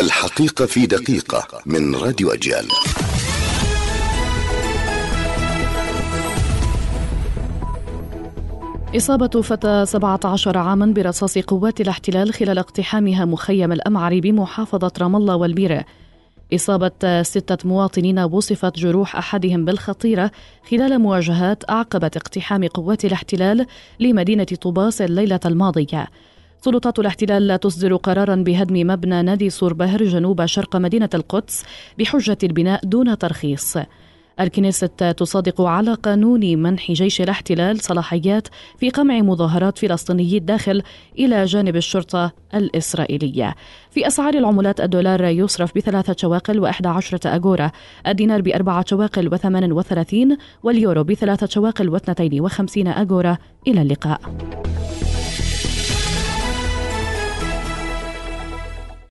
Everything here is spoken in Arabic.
الحقيقة في دقيقة من راديو أجيال. إصابة فتاة 17 عاما برصاص قوات الاحتلال خلال اقتحامها مخيم الأمعري بمحافظة رام الله والبيرة. إصابة ستة مواطنين وصفت جروح أحدهم بالخطيرة خلال مواجهات أعقبت اقتحام قوات الاحتلال لمدينة طوباس الليلة الماضية. سلطات الاحتلال لا تصدر قرارا بهدم مبنى نادي سوربهر جنوب شرق مدينة القدس بحجة البناء دون ترخيص. الكنيست تصادق على قانون منح جيش الاحتلال صلاحيات في قمع مظاهرات فلسطينيي الداخل إلى جانب الشرطة الإسرائيلية. في أسعار العملات الدولار يصرف بثلاثة شواقل وإحدى عشرة أجورة الدينار بأربعة شواقل وثمان وثلاثين واليورو بثلاثة شواقل واثنتين وخمسين أجورة. إلى اللقاء.